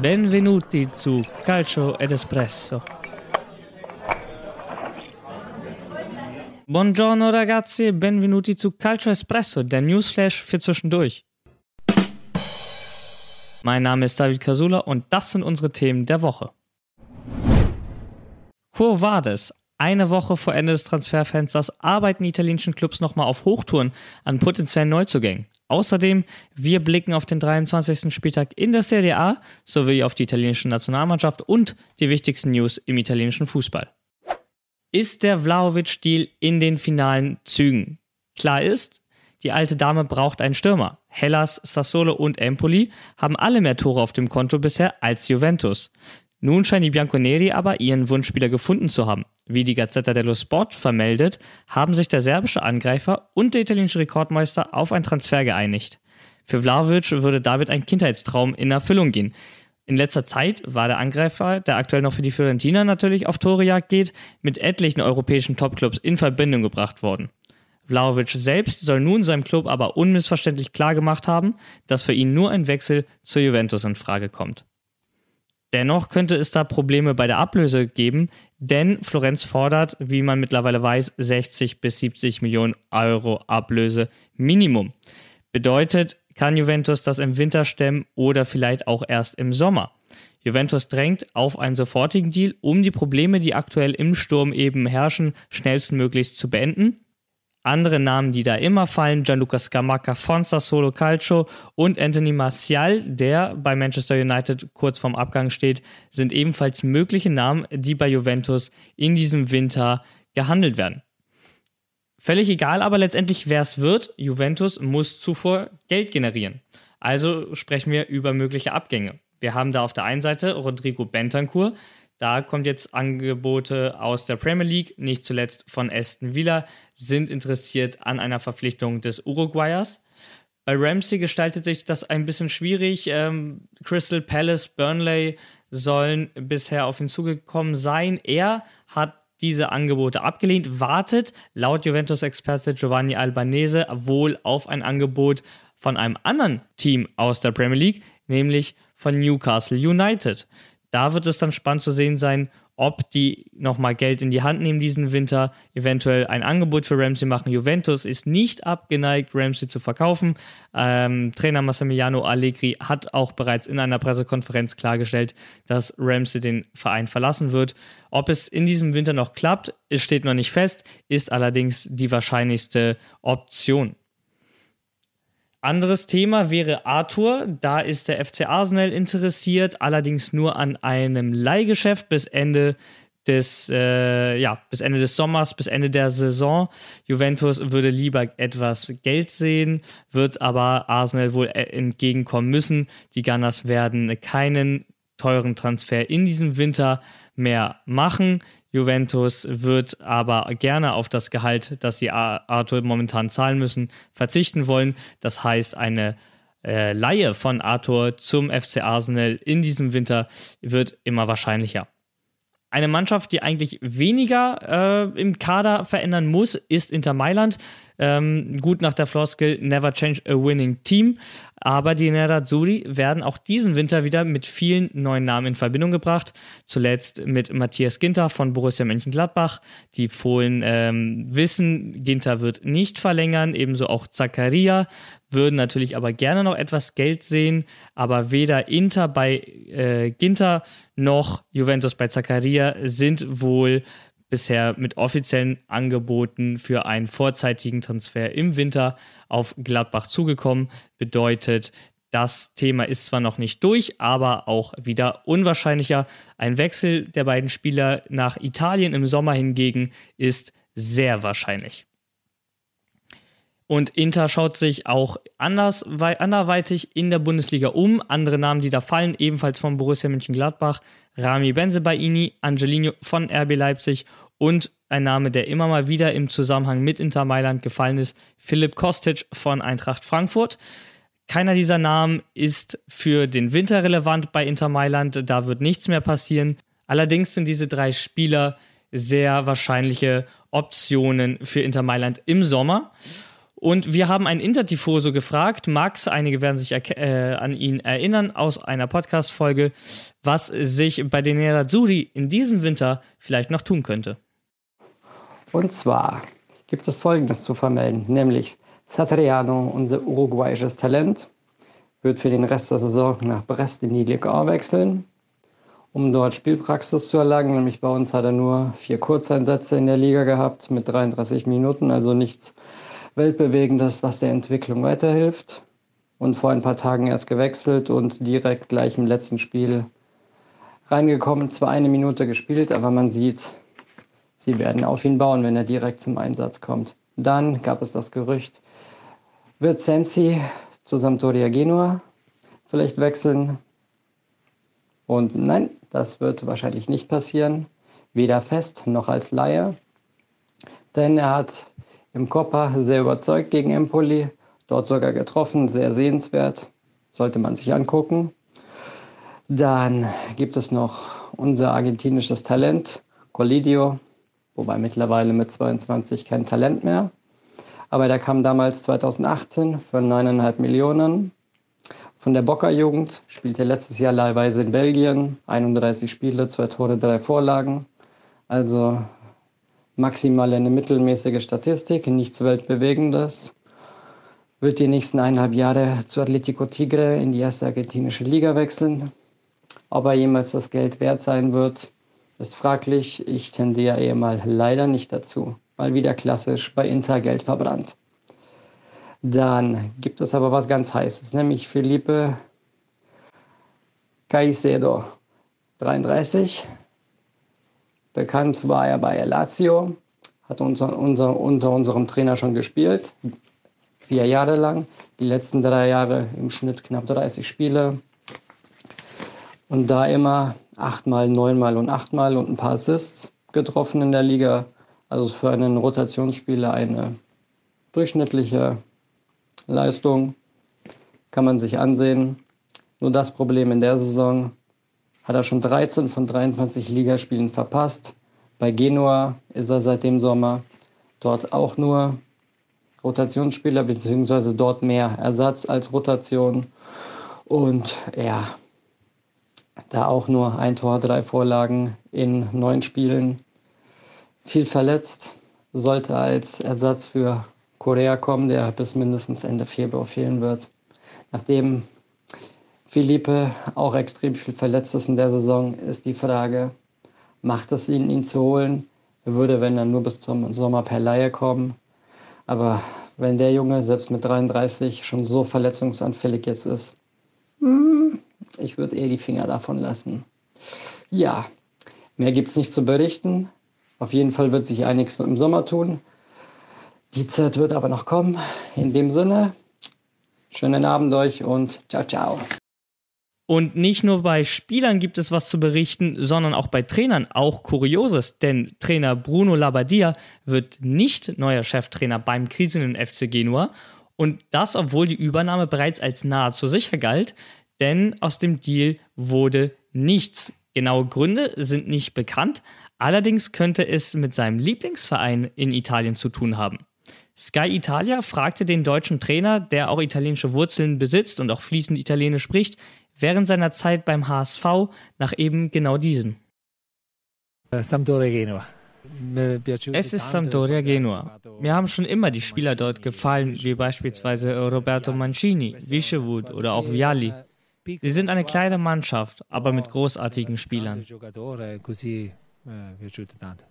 Benvenuti zu Calcio ed Espresso. Buongiorno ragazzi, benvenuti zu Calcio Espresso, der Newsflash für zwischendurch. Mein Name ist David Casula und das sind unsere Themen der Woche. Quo Vadis, eine Woche vor Ende des Transferfensters arbeiten die italienischen Clubs nochmal auf Hochtouren an potenziellen Neuzugängen. Außerdem, wir blicken auf den 23. Spieltag in der Serie A sowie auf die italienische Nationalmannschaft und die wichtigsten News im italienischen Fußball. Ist der Vlaovic-Deal in den finalen Zügen? Klar ist, die alte Dame braucht einen Stürmer. Hellas, Sassolo und Empoli haben alle mehr Tore auf dem Konto bisher als Juventus. Nun scheinen die Bianconeri aber ihren Wunschspieler gefunden zu haben. Wie die Gazzetta dello Sport vermeldet, haben sich der serbische Angreifer und der italienische Rekordmeister auf einen Transfer geeinigt. Für Vlaovic würde damit ein Kindheitstraum in Erfüllung gehen. In letzter Zeit war der Angreifer, der aktuell noch für die Fiorentina natürlich auf Torejagd geht, mit etlichen europäischen Topclubs in Verbindung gebracht worden. Vlaovic selbst soll nun seinem Club aber unmissverständlich klargemacht haben, dass für ihn nur ein Wechsel zur Juventus in Frage kommt. Dennoch könnte es da Probleme bei der Ablöse geben, denn Florenz fordert, wie man mittlerweile weiß, 60 bis 70 Millionen Euro Ablöse Minimum. Bedeutet, kann Juventus das im Winter stemmen oder vielleicht auch erst im Sommer? Juventus drängt auf einen sofortigen Deal, um die Probleme, die aktuell im Sturm eben herrschen, schnellstmöglichst zu beenden andere Namen, die da immer fallen, Gianluca Scamacca von Sassuolo Calcio und Anthony Martial, der bei Manchester United kurz vorm Abgang steht, sind ebenfalls mögliche Namen, die bei Juventus in diesem Winter gehandelt werden. Völlig egal aber letztendlich, wer es wird, Juventus muss zuvor Geld generieren. Also sprechen wir über mögliche Abgänge. Wir haben da auf der einen Seite Rodrigo Bentancur, da kommt jetzt Angebote aus der Premier League, nicht zuletzt von Aston Villa, sind interessiert an einer Verpflichtung des Uruguayers. Bei Ramsey gestaltet sich das ein bisschen schwierig. Ähm, Crystal Palace, Burnley sollen bisher auf ihn zugekommen sein. Er hat diese Angebote abgelehnt, wartet laut Juventus-Experte Giovanni Albanese wohl auf ein Angebot von einem anderen Team aus der Premier League, nämlich von Newcastle United. Da wird es dann spannend zu sehen sein, ob die nochmal Geld in die Hand nehmen diesen Winter, eventuell ein Angebot für Ramsey machen. Juventus ist nicht abgeneigt, Ramsey zu verkaufen. Ähm, Trainer Massimiliano Allegri hat auch bereits in einer Pressekonferenz klargestellt, dass Ramsey den Verein verlassen wird. Ob es in diesem Winter noch klappt, es steht noch nicht fest, ist allerdings die wahrscheinlichste Option. Anderes Thema wäre Arthur. Da ist der FC Arsenal interessiert, allerdings nur an einem Leihgeschäft bis Ende des, äh, ja, bis Ende des Sommers, bis Ende der Saison. Juventus würde lieber etwas Geld sehen, wird aber Arsenal wohl äh, entgegenkommen müssen. Die Gunners werden keinen teuren Transfer in diesem Winter mehr machen. Juventus wird aber gerne auf das Gehalt, das die Arthur momentan zahlen müssen, verzichten wollen. Das heißt, eine äh, Laie von Arthur zum FC Arsenal in diesem Winter wird immer wahrscheinlicher. Eine Mannschaft, die eigentlich weniger äh, im Kader verändern muss, ist Inter Mailand. Ähm, gut nach der Floskel Never Change a Winning Team. Aber die Nerazzurri werden auch diesen Winter wieder mit vielen neuen Namen in Verbindung gebracht. Zuletzt mit Matthias Ginter von Borussia Mönchengladbach. Die Fohlen ähm, wissen, Ginter wird nicht verlängern, ebenso auch Zakaria. Würden natürlich aber gerne noch etwas Geld sehen, aber weder Inter bei äh, Ginter noch Juventus bei Zakaria sind wohl bisher mit offiziellen Angeboten für einen vorzeitigen Transfer im Winter auf Gladbach zugekommen. Bedeutet, das Thema ist zwar noch nicht durch, aber auch wieder unwahrscheinlicher. Ein Wechsel der beiden Spieler nach Italien im Sommer hingegen ist sehr wahrscheinlich. Und Inter schaut sich auch anders, anderweitig in der Bundesliga um. Andere Namen, die da fallen, ebenfalls von Borussia Mönchengladbach, Rami Benzebaini, Angelino von RB Leipzig und ein Name, der immer mal wieder im Zusammenhang mit Inter Mailand gefallen ist, Philipp Kostic von Eintracht Frankfurt. Keiner dieser Namen ist für den Winter relevant bei Inter Mailand, da wird nichts mehr passieren. Allerdings sind diese drei Spieler sehr wahrscheinliche Optionen für Inter Mailand im Sommer. Und wir haben einen Intertifoso gefragt, Max, einige werden sich äh, an ihn erinnern aus einer Podcast-Folge, was sich bei den Nerazzurri in diesem Winter vielleicht noch tun könnte. Und zwar gibt es Folgendes zu vermelden, nämlich Satriano, unser uruguayisches Talent, wird für den Rest der Saison nach Brest in die Liga wechseln, um dort Spielpraxis zu erlangen. Nämlich bei uns hat er nur vier Kurzeinsätze in der Liga gehabt mit 33 Minuten, also nichts Weltbewegendes, was der Entwicklung weiterhilft. Und vor ein paar Tagen erst gewechselt und direkt gleich im letzten Spiel reingekommen. Zwar eine Minute gespielt, aber man sieht, sie werden auf ihn bauen, wenn er direkt zum Einsatz kommt. Dann gab es das Gerücht, wird Sensi zu Sampdoria Genua vielleicht wechseln? Und nein, das wird wahrscheinlich nicht passieren, weder fest noch als Laie. Denn er hat im Coppa sehr überzeugt gegen Empoli, dort sogar getroffen, sehr sehenswert, sollte man sich angucken. Dann gibt es noch unser argentinisches Talent, Colidio, wobei mittlerweile mit 22 kein Talent mehr. Aber der kam damals 2018 für 9,5 Millionen von der Bocker-Jugend, spielte letztes Jahr leihweise in Belgien, 31 Spiele, zwei Tore, drei Vorlagen. Also maximal eine mittelmäßige Statistik, nichts Weltbewegendes. Wird die nächsten eineinhalb Jahre zu Atletico Tigre in die erste argentinische Liga wechseln. Ob er jemals das Geld wert sein wird, ist fraglich. Ich tendiere eher mal leider nicht dazu. Mal wieder klassisch bei Inter Geld verbrannt. Dann gibt es aber was ganz Heißes, nämlich Felipe Caicedo, 33. Bekannt war er bei Lazio, hat unser, unser, unter unserem Trainer schon gespielt, vier Jahre lang. Die letzten drei Jahre im Schnitt knapp 30 Spiele. Und da immer achtmal, neunmal und achtmal und ein paar Assists getroffen in der Liga. Also für einen Rotationsspieler eine durchschnittliche Leistung, kann man sich ansehen. Nur das Problem in der Saison hat er schon 13 von 23 Ligaspielen verpasst. Bei Genua ist er seit dem Sommer dort auch nur Rotationsspieler, beziehungsweise dort mehr Ersatz als Rotation. Und ja, da auch nur ein Tor, drei Vorlagen in neun Spielen viel verletzt, sollte als Ersatz für Korea kommen, der bis mindestens Ende Februar fehlen wird. Nachdem Philippe auch extrem viel verletzt ist in der Saison, ist die Frage, macht es ihn, ihn zu holen? Er würde, wenn dann nur bis zum Sommer per Laie kommen. Aber wenn der Junge selbst mit 33 schon so verletzungsanfällig jetzt ist, hm, ich würde eher die Finger davon lassen. Ja, mehr gibt es nicht zu berichten. Auf jeden Fall wird sich einiges im Sommer tun. Die Zeit wird aber noch kommen. In dem Sinne, schönen Abend euch und ciao, ciao. Und nicht nur bei Spielern gibt es was zu berichten, sondern auch bei Trainern, auch Kurioses, denn Trainer Bruno Labbadia wird nicht neuer Cheftrainer beim krisenden FC Genua und das, obwohl die Übernahme bereits als nahezu sicher galt, denn aus dem Deal wurde nichts. Genaue Gründe sind nicht bekannt, Allerdings könnte es mit seinem Lieblingsverein in Italien zu tun haben. Sky Italia fragte den deutschen Trainer, der auch italienische Wurzeln besitzt und auch fließend Italienisch spricht, während seiner Zeit beim HSV nach eben genau diesem. Äh, Sampdoria Genua. Es ist Sampdoria Genua. Mir haben schon immer die Spieler dort gefallen, wie beispielsweise Roberto Mancini, Vischewood oder auch Vialli. Sie sind eine kleine Mannschaft, aber mit großartigen Spielern. tanto.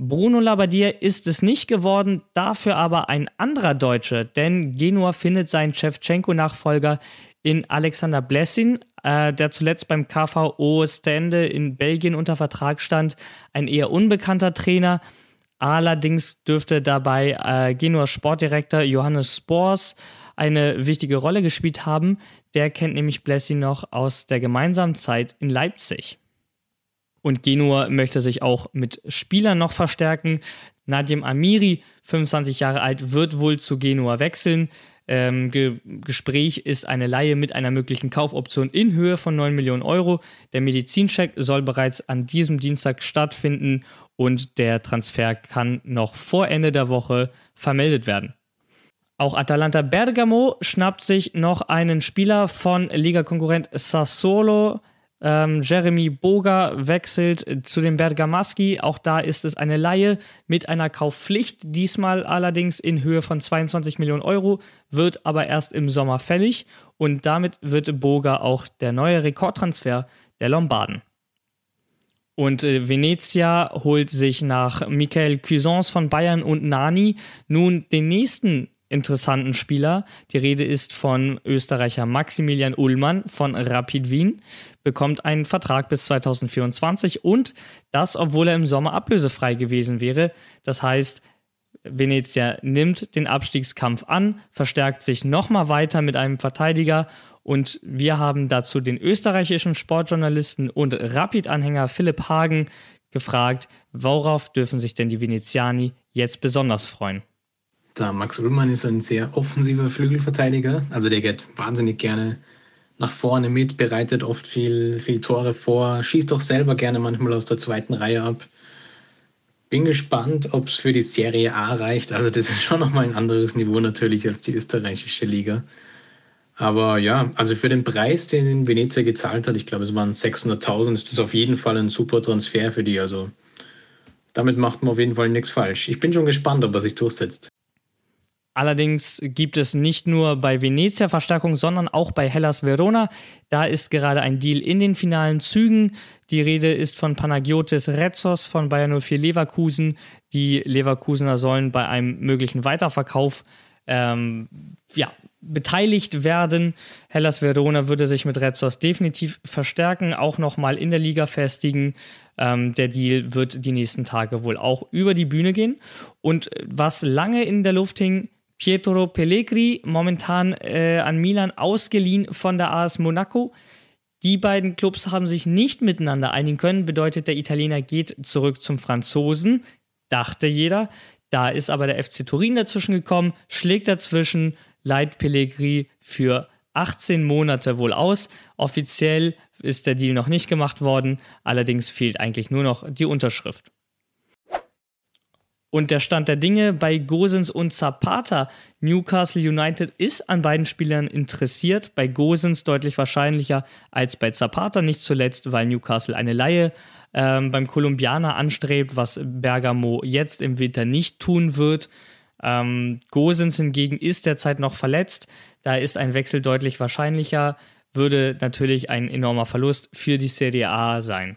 Bruno Labbadia ist es nicht geworden, dafür aber ein anderer Deutscher, denn Genua findet seinen Chevchenko-Nachfolger in Alexander Blessin, äh, der zuletzt beim KVO Stende in Belgien unter Vertrag stand, ein eher unbekannter Trainer. Allerdings dürfte dabei äh, Genuas Sportdirektor Johannes Spors eine wichtige Rolle gespielt haben. Der kennt nämlich Blessin noch aus der gemeinsamen Zeit in Leipzig. Und Genua möchte sich auch mit Spielern noch verstärken. Nadim Amiri, 25 Jahre alt, wird wohl zu Genua wechseln. Ähm, Ge Gespräch ist eine Laie mit einer möglichen Kaufoption in Höhe von 9 Millionen Euro. Der Medizincheck soll bereits an diesem Dienstag stattfinden und der Transfer kann noch vor Ende der Woche vermeldet werden. Auch Atalanta Bergamo schnappt sich noch einen Spieler von Ligakonkurrent Sassuolo. Ähm, Jeremy Boga wechselt zu den Bergamaschi. Auch da ist es eine Laie mit einer Kaufpflicht, diesmal allerdings in Höhe von 22 Millionen Euro, wird aber erst im Sommer fällig und damit wird Boga auch der neue Rekordtransfer der Lombarden. Und äh, Venezia holt sich nach Michael Cuisance von Bayern und Nani nun den nächsten interessanten Spieler. Die Rede ist von Österreicher Maximilian Ullmann von Rapid Wien, bekommt einen Vertrag bis 2024 und das, obwohl er im Sommer ablösefrei gewesen wäre. Das heißt, Venezia nimmt den Abstiegskampf an, verstärkt sich nochmal weiter mit einem Verteidiger und wir haben dazu den österreichischen Sportjournalisten und Rapid-Anhänger Philipp Hagen gefragt, worauf dürfen sich denn die Veneziani jetzt besonders freuen? Der Max Ullmann ist ein sehr offensiver Flügelverteidiger. Also der geht wahnsinnig gerne nach vorne mit, bereitet oft viel, viel Tore vor, schießt auch selber gerne manchmal aus der zweiten Reihe ab. Bin gespannt, ob es für die Serie A reicht. Also das ist schon nochmal ein anderes Niveau natürlich als die österreichische Liga. Aber ja, also für den Preis, den Venezia gezahlt hat, ich glaube es waren 600.000, ist das auf jeden Fall ein super Transfer für die. Also damit macht man auf jeden Fall nichts falsch. Ich bin schon gespannt, ob er sich durchsetzt. Allerdings gibt es nicht nur bei Venezia Verstärkung, sondern auch bei Hellas Verona. Da ist gerade ein Deal in den finalen Zügen. Die Rede ist von Panagiotis Retzos von Bayern 04 Leverkusen. Die Leverkusener sollen bei einem möglichen Weiterverkauf ähm, ja, beteiligt werden. Hellas Verona würde sich mit Retzos definitiv verstärken, auch nochmal in der Liga festigen. Ähm, der Deal wird die nächsten Tage wohl auch über die Bühne gehen. Und was lange in der Luft hing, Pietro Pellegri, momentan äh, an Milan ausgeliehen von der AS Monaco. Die beiden Clubs haben sich nicht miteinander einigen können, bedeutet, der Italiener geht zurück zum Franzosen, dachte jeder. Da ist aber der FC Turin dazwischen gekommen, schlägt dazwischen, leiht Pellegri für 18 Monate wohl aus. Offiziell ist der Deal noch nicht gemacht worden, allerdings fehlt eigentlich nur noch die Unterschrift. Und der Stand der Dinge bei Gosens und Zapata. Newcastle United ist an beiden Spielern interessiert. Bei Gosens deutlich wahrscheinlicher als bei Zapata, nicht zuletzt, weil Newcastle eine Laie ähm, beim Kolumbianer anstrebt, was Bergamo jetzt im Winter nicht tun wird. Ähm, Gosens hingegen ist derzeit noch verletzt. Da ist ein Wechsel deutlich wahrscheinlicher, würde natürlich ein enormer Verlust für die Serie A sein.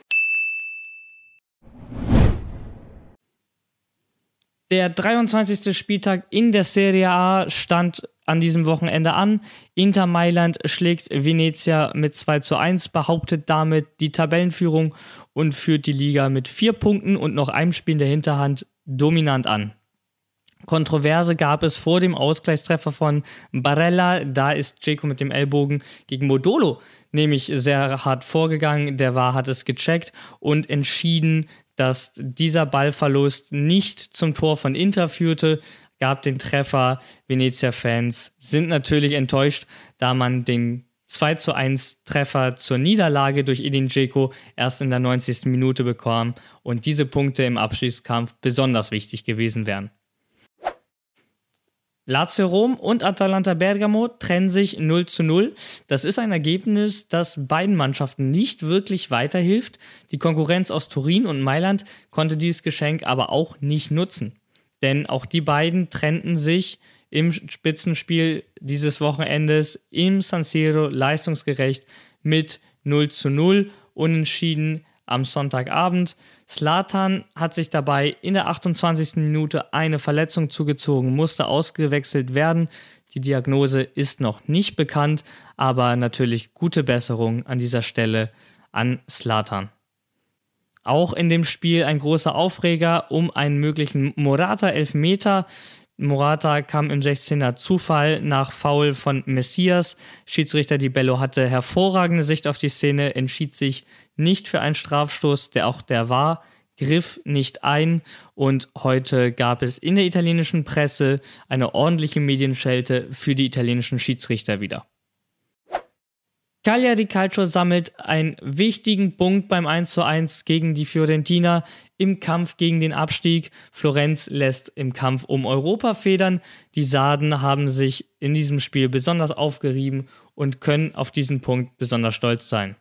Der 23. Spieltag in der Serie A stand an diesem Wochenende an. Inter Mailand schlägt Venezia mit 2 zu 1, behauptet damit die Tabellenführung und führt die Liga mit vier Punkten und noch einem Spiel in der Hinterhand dominant an. Kontroverse gab es vor dem Ausgleichstreffer von Barella. Da ist Jaco mit dem Ellbogen gegen Modolo nämlich sehr hart vorgegangen. Der war, hat es gecheckt und entschieden, dass dieser Ballverlust nicht zum Tor von Inter führte, gab den Treffer. Venezia-Fans sind natürlich enttäuscht, da man den 2 zu 1 Treffer zur Niederlage durch Edin Dzeko erst in der 90. Minute bekam und diese Punkte im Abschießkampf besonders wichtig gewesen wären. Lazio Rom und Atalanta Bergamo trennen sich 0 zu 0. Das ist ein Ergebnis, das beiden Mannschaften nicht wirklich weiterhilft. Die Konkurrenz aus Turin und Mailand konnte dieses Geschenk aber auch nicht nutzen. Denn auch die beiden trennten sich im Spitzenspiel dieses Wochenendes im San Siro leistungsgerecht mit 0 zu 0, unentschieden am Sonntagabend. Slatan hat sich dabei in der 28. Minute eine Verletzung zugezogen, musste ausgewechselt werden. Die Diagnose ist noch nicht bekannt, aber natürlich gute Besserung an dieser Stelle an Slatan. Auch in dem Spiel ein großer Aufreger um einen möglichen Morata-Elfmeter. Morata kam im 16er Zufall nach Foul von Messias. Schiedsrichter Di Bello hatte hervorragende Sicht auf die Szene, entschied sich nicht für einen Strafstoß, der auch der war, griff nicht ein und heute gab es in der italienischen Presse eine ordentliche Medienschelte für die italienischen Schiedsrichter wieder. Cagliari Calcio sammelt einen wichtigen Punkt beim 1:1 gegen die Fiorentina im Kampf gegen den Abstieg. Florenz lässt im Kampf um Europa federn. Die Sarden haben sich in diesem Spiel besonders aufgerieben und können auf diesen Punkt besonders stolz sein.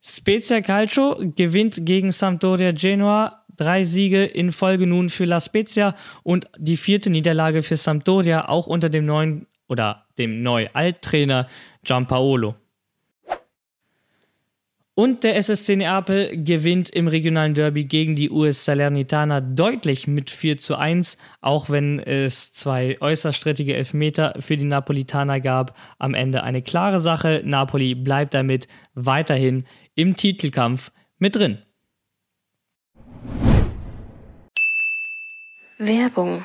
Spezia Calcio gewinnt gegen Sampdoria Genua. Drei Siege in Folge nun für La Spezia und die vierte Niederlage für Sampdoria, auch unter dem neuen oder dem Neu-Alt-Trainer Giampaolo. Und der SSC Neapel gewinnt im regionalen Derby gegen die US Salernitana deutlich mit 4 zu 1, auch wenn es zwei äußerst strittige Elfmeter für die Napolitaner gab. Am Ende eine klare Sache. Napoli bleibt damit weiterhin im Titelkampf mit drin. Werbung.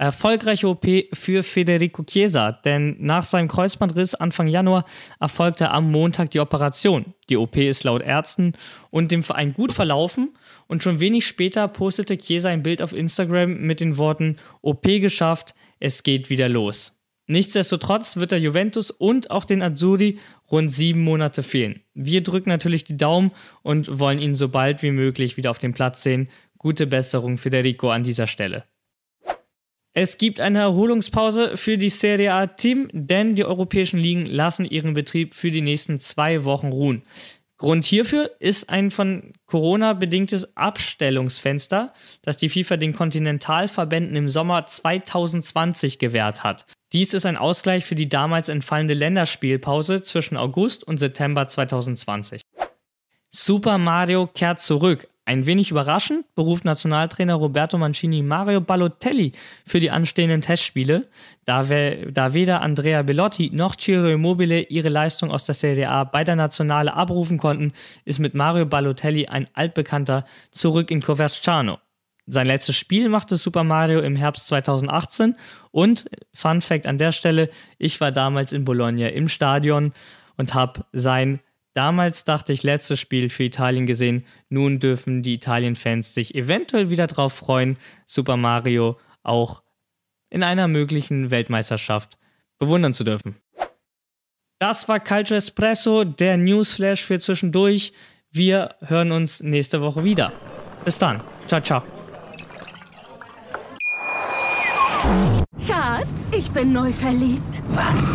Erfolgreiche OP für Federico Chiesa, denn nach seinem Kreuzbandriss Anfang Januar erfolgte am Montag die Operation. Die OP ist laut Ärzten und dem Verein gut verlaufen und schon wenig später postete Chiesa ein Bild auf Instagram mit den Worten OP geschafft, es geht wieder los. Nichtsdestotrotz wird der Juventus und auch den Azzurri rund sieben Monate fehlen. Wir drücken natürlich die Daumen und wollen ihn so bald wie möglich wieder auf dem Platz sehen. Gute Besserung, Federico, an dieser Stelle. Es gibt eine Erholungspause für die Serie A-Team, denn die europäischen Ligen lassen ihren Betrieb für die nächsten zwei Wochen ruhen. Grund hierfür ist ein von Corona bedingtes Abstellungsfenster, das die FIFA den Kontinentalverbänden im Sommer 2020 gewährt hat. Dies ist ein Ausgleich für die damals entfallende Länderspielpause zwischen August und September 2020. Super Mario kehrt zurück. Ein wenig überraschend beruft Nationaltrainer Roberto Mancini Mario Balotelli für die anstehenden Testspiele, da, we da weder Andrea Bellotti noch Ciro Immobile ihre Leistung aus der Serie A bei der Nationale abrufen konnten, ist mit Mario Balotelli ein altbekannter zurück in Coverciano. Sein letztes Spiel machte Super Mario im Herbst 2018 und, Fun Fact an der Stelle, ich war damals in Bologna im Stadion und habe sein Damals dachte ich, letztes Spiel für Italien gesehen. Nun dürfen die Italien-Fans sich eventuell wieder darauf freuen, Super Mario auch in einer möglichen Weltmeisterschaft bewundern zu dürfen. Das war Calcio Espresso, der Newsflash für zwischendurch. Wir hören uns nächste Woche wieder. Bis dann. Ciao, ciao. Schatz, ich bin neu verliebt. Was?